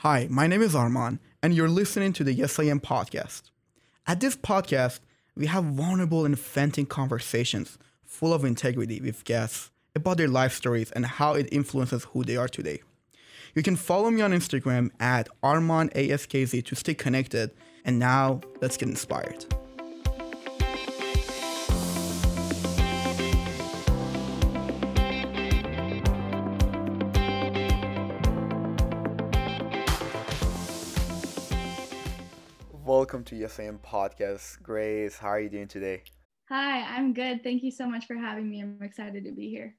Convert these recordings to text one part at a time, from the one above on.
Hi, my name is Arman, and you're listening to the Yes I Am podcast. At this podcast, we have vulnerable and authentic conversations full of integrity with guests about their life stories and how it influences who they are today. You can follow me on Instagram at ArmanASKZ to stay connected. And now, let's get inspired. Welcome to Yes I Am podcast. Grace, how are you doing today? Hi, I'm good. Thank you so much for having me. I'm excited to be here.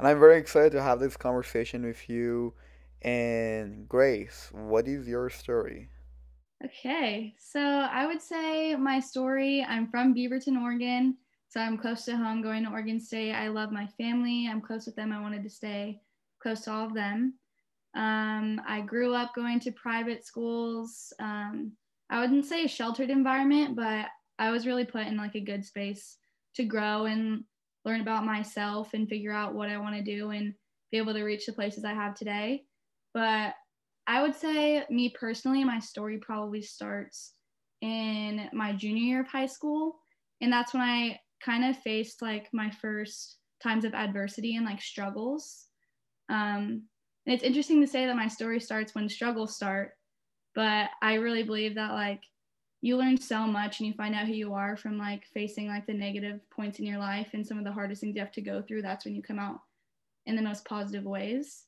And I'm very excited to have this conversation with you. And Grace, what is your story? Okay, so I would say my story I'm from Beaverton, Oregon. So I'm close to home going to Oregon State. I love my family. I'm close with them. I wanted to stay close to all of them. Um, I grew up going to private schools. Um, I wouldn't say a sheltered environment, but I was really put in like a good space to grow and learn about myself and figure out what I want to do and be able to reach the places I have today. But I would say, me personally, my story probably starts in my junior year of high school. And that's when I kind of faced like my first times of adversity and like struggles. Um, and it's interesting to say that my story starts when struggles start, but I really believe that like you learn so much and you find out who you are from like facing like the negative points in your life and some of the hardest things you have to go through. That's when you come out in the most positive ways.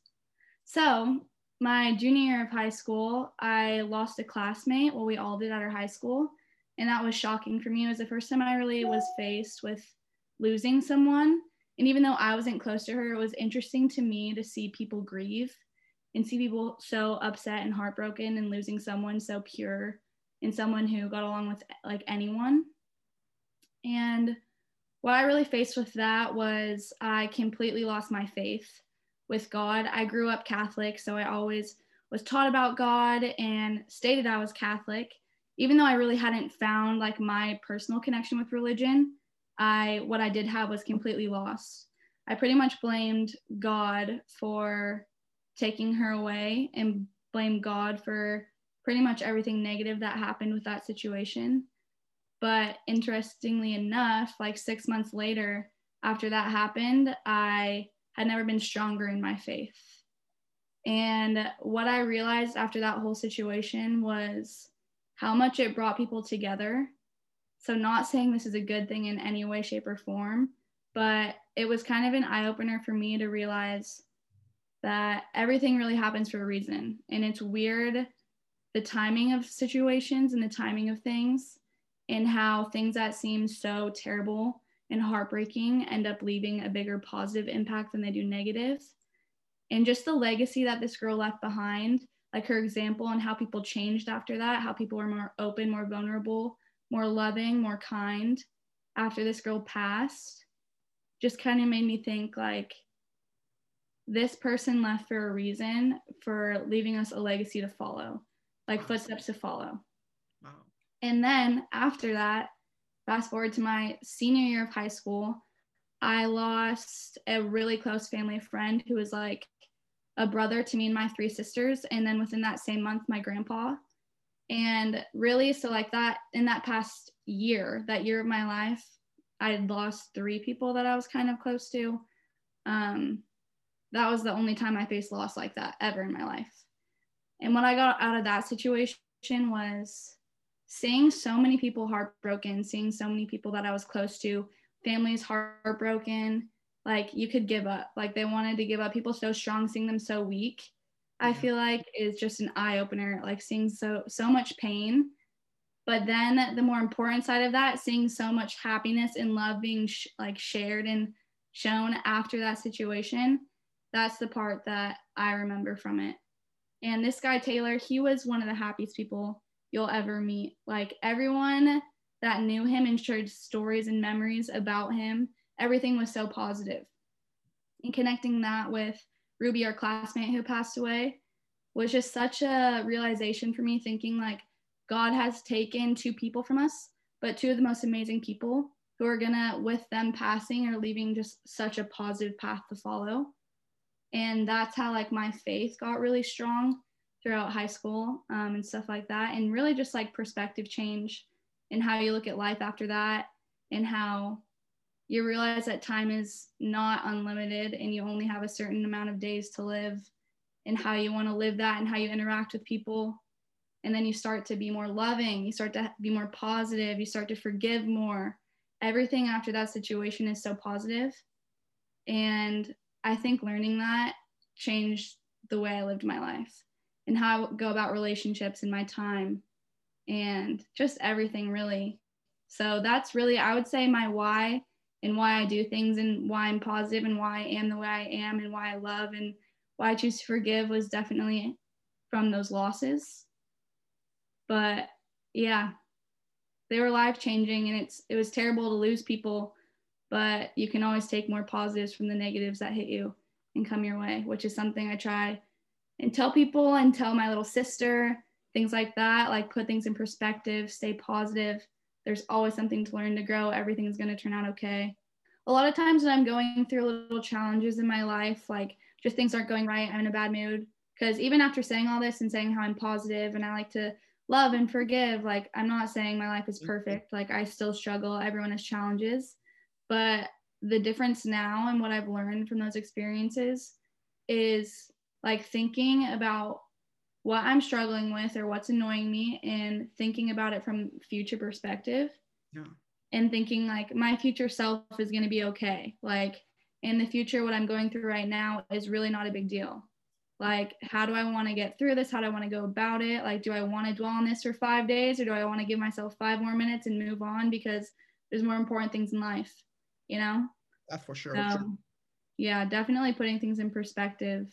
So, my junior year of high school, I lost a classmate. Well, we all did at our high school. And that was shocking for me. It was the first time I really was faced with losing someone. And even though I wasn't close to her, it was interesting to me to see people grieve and see people so upset and heartbroken and losing someone so pure and someone who got along with like anyone. And what I really faced with that was I completely lost my faith with God. I grew up Catholic, so I always was taught about God and stated I was Catholic. Even though I really hadn't found like my personal connection with religion, I what I did have was completely lost. I pretty much blamed God for taking her away and blame God for pretty much everything negative that happened with that situation. But interestingly enough, like six months later, after that happened, I had never been stronger in my faith. And what I realized after that whole situation was how much it brought people together. So, not saying this is a good thing in any way, shape, or form, but it was kind of an eye opener for me to realize that everything really happens for a reason. And it's weird the timing of situations and the timing of things and how things that seem so terrible and heartbreaking end up leaving a bigger positive impact than they do negative. And just the legacy that this girl left behind, like her example and how people changed after that, how people were more open, more vulnerable, more loving, more kind after this girl passed, just kind of made me think like this person left for a reason for leaving us a legacy to follow like footsteps to follow. Wow. And then after that, fast forward to my senior year of high school, I lost a really close family friend who was like a brother to me and my three sisters. And then within that same month, my grandpa. And really, so like that in that past year, that year of my life, I had lost three people that I was kind of close to. Um, that was the only time I faced loss like that ever in my life. And what I got out of that situation was seeing so many people heartbroken, seeing so many people that I was close to, families heartbroken, like you could give up. Like they wanted to give up. People so strong, seeing them so weak. I mm-hmm. feel like is just an eye opener, like seeing so so much pain. But then the more important side of that, seeing so much happiness and love being sh- like shared and shown after that situation, that's the part that I remember from it. And this guy, Taylor, he was one of the happiest people you'll ever meet. Like everyone that knew him and shared stories and memories about him, everything was so positive. And connecting that with Ruby, our classmate who passed away, was just such a realization for me, thinking like God has taken two people from us, but two of the most amazing people who are gonna, with them passing or leaving just such a positive path to follow and that's how like my faith got really strong throughout high school um, and stuff like that. And really just like perspective change and how you look at life after that and how you realize that time is not unlimited and you only have a certain amount of days to live and how you want to live that and how you interact with people. And then you start to be more loving you start to be more positive you start to forgive more. Everything after that situation is so positive. And i think learning that changed the way i lived my life and how i go about relationships and my time and just everything really. So that's really i would say my why and why i do things and why i'm positive and why i am the way i am and why i love and why i choose to forgive was definitely from those losses. But yeah they were life changing and it's it was terrible to lose people but you can always take more positives from the negatives that hit you and come your way which is something i try and tell people and tell my little sister things like that like put things in perspective stay positive there's always something to learn to grow everything's going to turn out okay a lot of times when i'm going through little challenges in my life like just things aren't going right i'm in a bad mood because even after saying all this and saying how i'm positive and i like to love and forgive. Like, I'm not saying my life is mm-hmm. perfect. Like, I still struggle. Everyone has challenges. But the difference now and what I've learned from those experiences is like thinking about what I'm struggling with or what's annoying me and thinking about it from future perspective. Yeah. And thinking like my future self is going to be okay. Like in the future, what I'm going through right now is really not a big deal like how do i want to get through this how do i want to go about it like do i want to dwell on this for five days or do i want to give myself five more minutes and move on because there's more important things in life you know? That's for sure, so, sure. yeah definitely putting things in perspective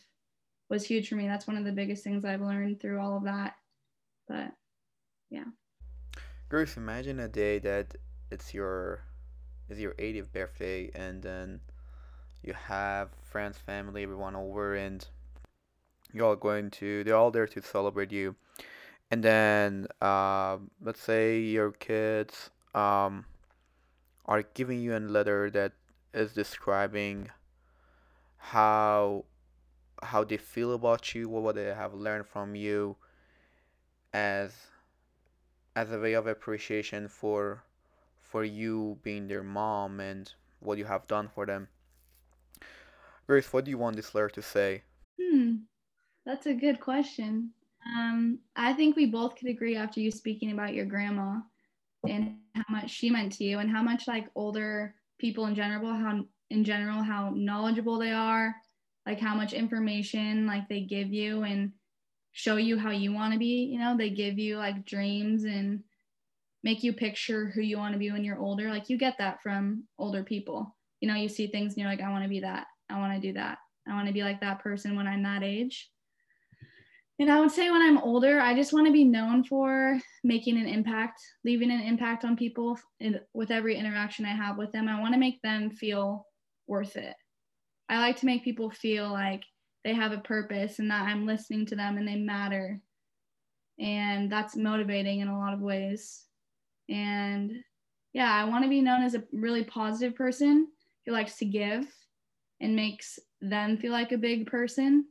was huge for me. That's one of the biggest things i've learned through all of that. But yeah. Grace, imagine a day that it's your it's your 80th birthday and then you have friends family everyone over and you're all going to they're all there to celebrate you. And then uh, let's say your kids um, are giving you a letter that is describing how how they feel about you what they have learned from you as as a way of appreciation for for you being their mom and what you have done for them Grace, what do you want this letter to say? Hmm. That's a good question. Um, I think we both could agree after you speaking about your grandma and how much she meant to you and how much like older people in general how in general how knowledgeable they are like how much information like they give you and show you how you want to be you know? They give you like dreams and make you picture who you want to be when you're older. Like you get that from older people. You know you see things and you're like i want to be that. I want to do that. I want to be like that person when i'm that age and I would say when I'm older, I just want to be known for making an impact, leaving an impact on people in, with every interaction I have with them. I want to make them feel worth it. I like to make people feel like they have a purpose and that I'm listening to them and they matter. And that's motivating in a lot of ways. And yeah, I want to be known as a really positive person who likes to give and makes them feel like a big person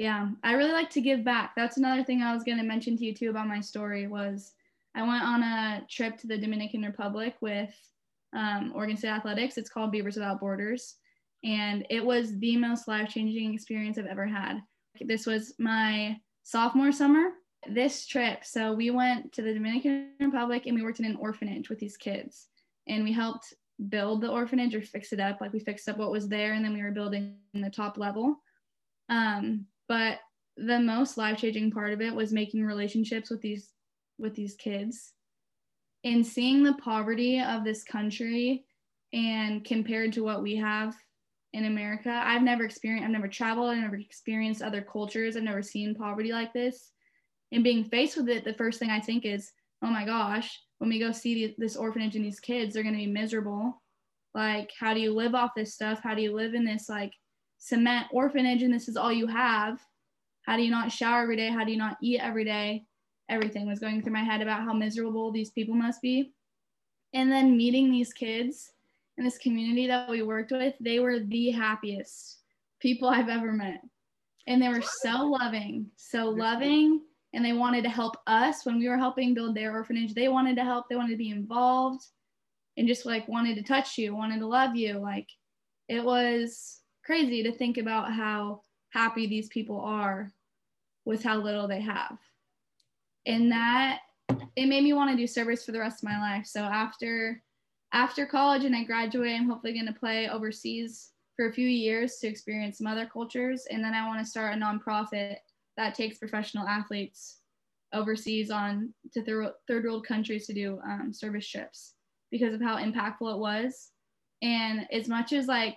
yeah, I really like to give back. That's another thing I was going to mention to you too about my story was I went on a trip to the Dominican Republic with um, Oregon State Athletics. It's called Beavers Without Borders. And it was the most life changing experience I've ever had. This was my sophomore summer. This trip, so we went to the Dominican Republic and we worked in an orphanage with these kids. And we helped build the orphanage or fix it up. Like we fixed up what was there and then we were building the top level. Um, but the most life-changing part of it was making relationships with these with these kids and seeing the poverty of this country and compared to what we have in America. I've never experienced, I've never traveled, I've never experienced other cultures, I've never seen poverty like this. And being faced with it, the first thing I think is, oh my gosh, when we go see the, this orphanage and these kids, they're going to be miserable. Like, how do you live off this stuff? How do you live in this like cement orphanage and this is all you have? How do you not shower every day? How do you not eat every day? Everything was going through my head about how miserable these people must be. And then meeting these kids in this community that we worked with, they were the happiest people I've ever met. and they were so loving, so loving, and they wanted to help us when we were helping build their orphanage. They wanted to help, they wanted to be involved, and just like wanted to touch you, wanted to love you. Like it was crazy to think about how happy these people are with how little they have. And that it made me want to do service for the rest of my life. So after after college and I graduate, I'm hopefully going to play overseas for a few years to experience some other cultures. And then I want to start a nonprofit that takes professional athletes overseas on to thir- third world countries to do um, service trips because of how impactful it was. And as much as like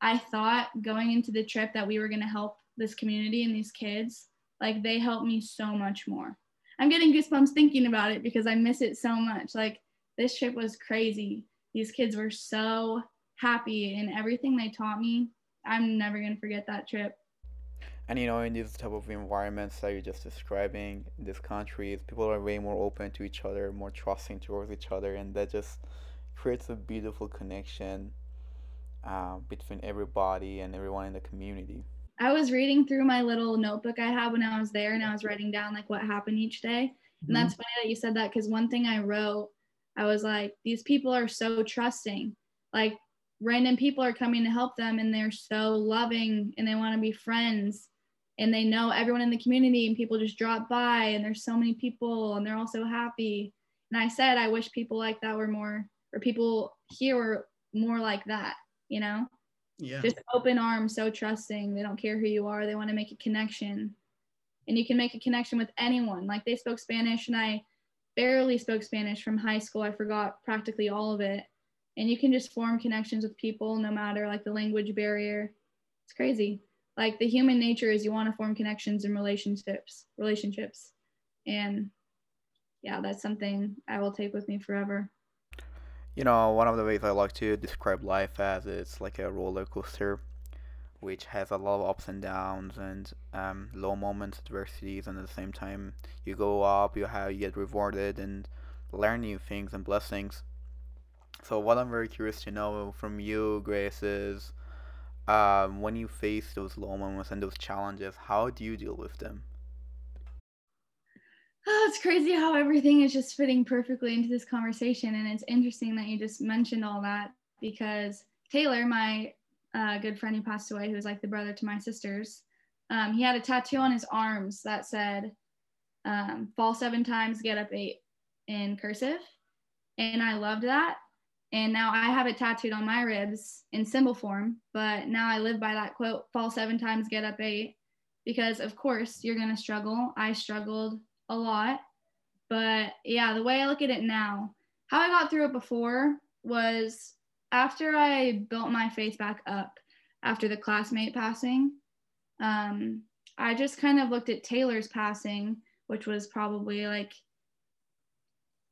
I thought going into the trip that we were going to help this community and these kids, like they helped me so much more. I'm getting goosebumps thinking about it because I miss it so much. Like this trip was crazy. These kids were so happy and everything they taught me. I'm never going to forget that trip. And you know, in these type of environments that you're just describing, in these countries, people are way more open to each other, more trusting towards each other, and that just creates a beautiful connection uh, between everybody and everyone in the community. I was reading through my little notebook I had when I was there, and I was writing down like what happened each day. And mm-hmm. that's funny that you said that because one thing I wrote, I was like, these people are so trusting. Like random people are coming to help them, and they're so loving, and they want to be friends and they know everyone in the community and people just drop by and there's so many people and they're all so happy and i said i wish people like that were more or people here were more like that you know? Yeah. Just open arms so trusting. They don't care who you are. They want to make a connection. And you can make a connection with anyone. Like they spoke spanish and i barely spoke spanish from high school. I forgot practically all of it. And you can just form connections with people no matter like the language barrier. It's crazy. Like the human nature is you want to form connections and relationships relationships. And yeah that's something i will take with me forever you know one of the ways i like to describe life as it's like a roller coaster which has a lot of ups and downs and um, low moments adversities and at the same time you go up you have you get rewarded and learn new things and blessings so what i'm very curious to know from you grace is um, when you face those low moments and those challenges, how do you deal with them? Oh, it's crazy how everything is just fitting perfectly into this conversation. And it's interesting that you just mentioned all that because Taylor, my uh, good friend who passed away, who was like the brother to my sisters, um, he had a tattoo on his arms that said, um, fall seven times, get up eight in cursive. And I loved that and now I have it tattooed on my ribs in symbol form. But now I live by that quote fall seven times, get up eight. Because, of course, you're going to struggle. I struggled a lot. But yeah, the way I look at it now, how I got through it before was after I built my faith back up after the classmate passing. Um, I just kind of looked at Taylor's passing, which was probably like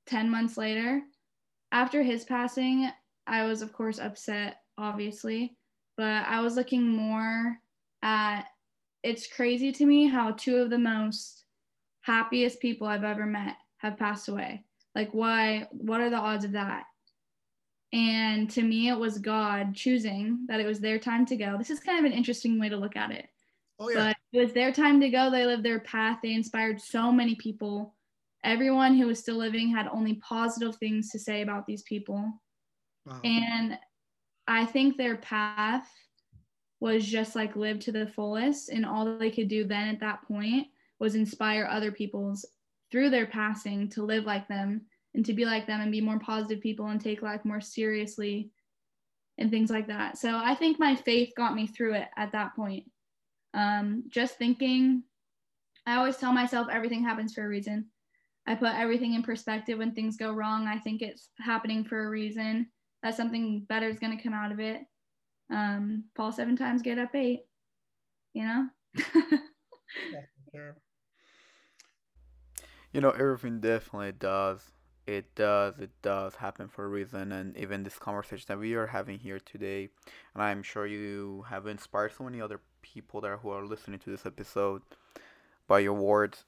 10 months later after his passing, I was, of course, upset, obviously, but I was looking more at it's crazy to me how two of the most happiest people I've ever met have passed away. Like, why? What are the odds of that? And to me, it was God choosing that it was their time to go. This is kind of an interesting way to look at it. Oh, yeah. But it was their time to go. They lived their path. They inspired so many people everyone who was still living had only positive things to say about these people. Wow. And I think their path was just like live to the fullest. And all they could do then at that point was inspire other people's through their passing to live like them and to be like them and be more positive people and take life more seriously and things like that. So I think my faith got me through it at that point. Um, just thinking, I always tell myself everything happens for a reason. I put everything in perspective when things go wrong. I think it's happening for a reason. That something better is going to come out of it. Um, fall seven times, get up eight. You know. You know, everything definitely does. It does. It does happen for a reason, and even this conversation that we are having here today, and I'm sure you have inspired so many other people there who are listening to this episode by your words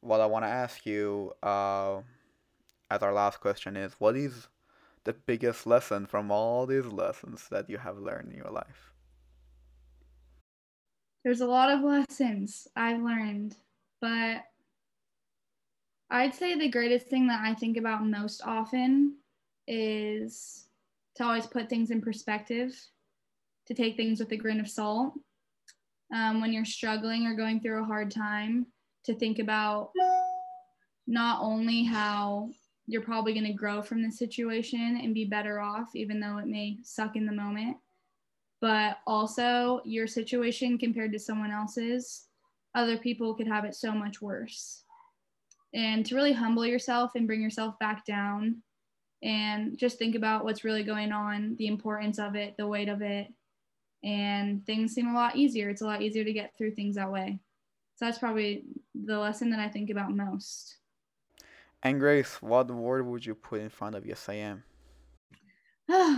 what I want to ask you uh, as our last question is what is the biggest lesson from all these lessons that you have learned in your life? there's a lot of lessons I've learned, but I'd say the greatest thing that I think about most often is to always put things in perspective, to take things with a grain of salt. Um, when you're struggling or going through a hard time, to think about not only how you're probably going to grow from the situation and be better off, even though it may suck in the moment, but also your situation compared to someone else's, other people could have it so much worse. And to really humble yourself and bring yourself back down and just think about what's really going on, the importance of it, the weight of it. And things seem a lot easier. It's a lot easier to get through things that way. So that's probably the lesson that I think about most. And Grace, what word would you put in front of yes I am?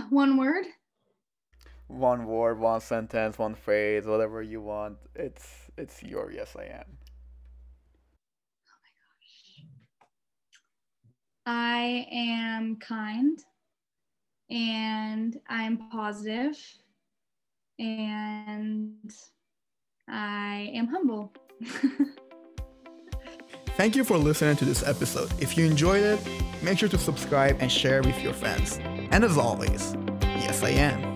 one word? One word, one sentence, one phrase, whatever you want. It's it's your yes I am. I am kind and I'm positive and I am humble. Thank you for listening to this episode. If you enjoyed it, make sure to subscribe and share with your friends. And as always, yes, I am.